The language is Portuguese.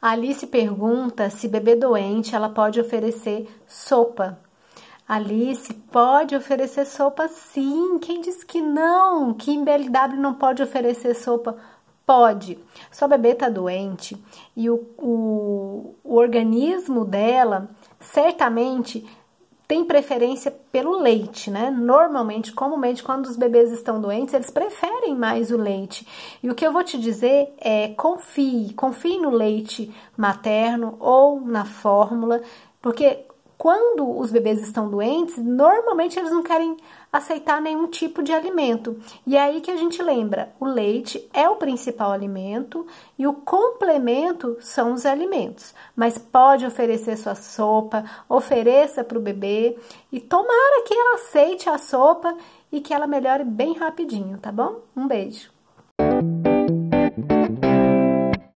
Alice pergunta se bebê doente ela pode oferecer sopa. Alice pode oferecer sopa sim. Quem disse que não? Que em BLW não pode oferecer sopa? Pode. Sua bebê tá doente e o, o, o organismo dela certamente tem preferência pelo leite, né? Normalmente, comumente, quando os bebês estão doentes, eles preferem mais o leite. E o que eu vou te dizer é confie, confie no leite materno ou na fórmula, porque quando os bebês estão doentes, normalmente eles não querem aceitar nenhum tipo de alimento. E é aí que a gente lembra: o leite é o principal alimento e o complemento são os alimentos. Mas pode oferecer sua sopa, ofereça para o bebê e tomara que ela aceite a sopa e que ela melhore bem rapidinho, tá bom? Um beijo.